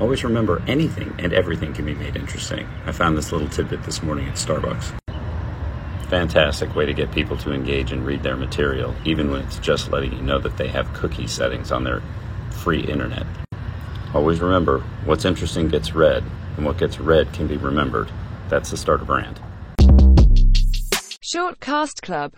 Always remember anything and everything can be made interesting. I found this little tidbit this morning at Starbucks. Fantastic way to get people to engage and read their material, even when it's just letting you know that they have cookie settings on their free internet. Always remember what's interesting gets read, and what gets read can be remembered. That's the start of brand. Short Cast Club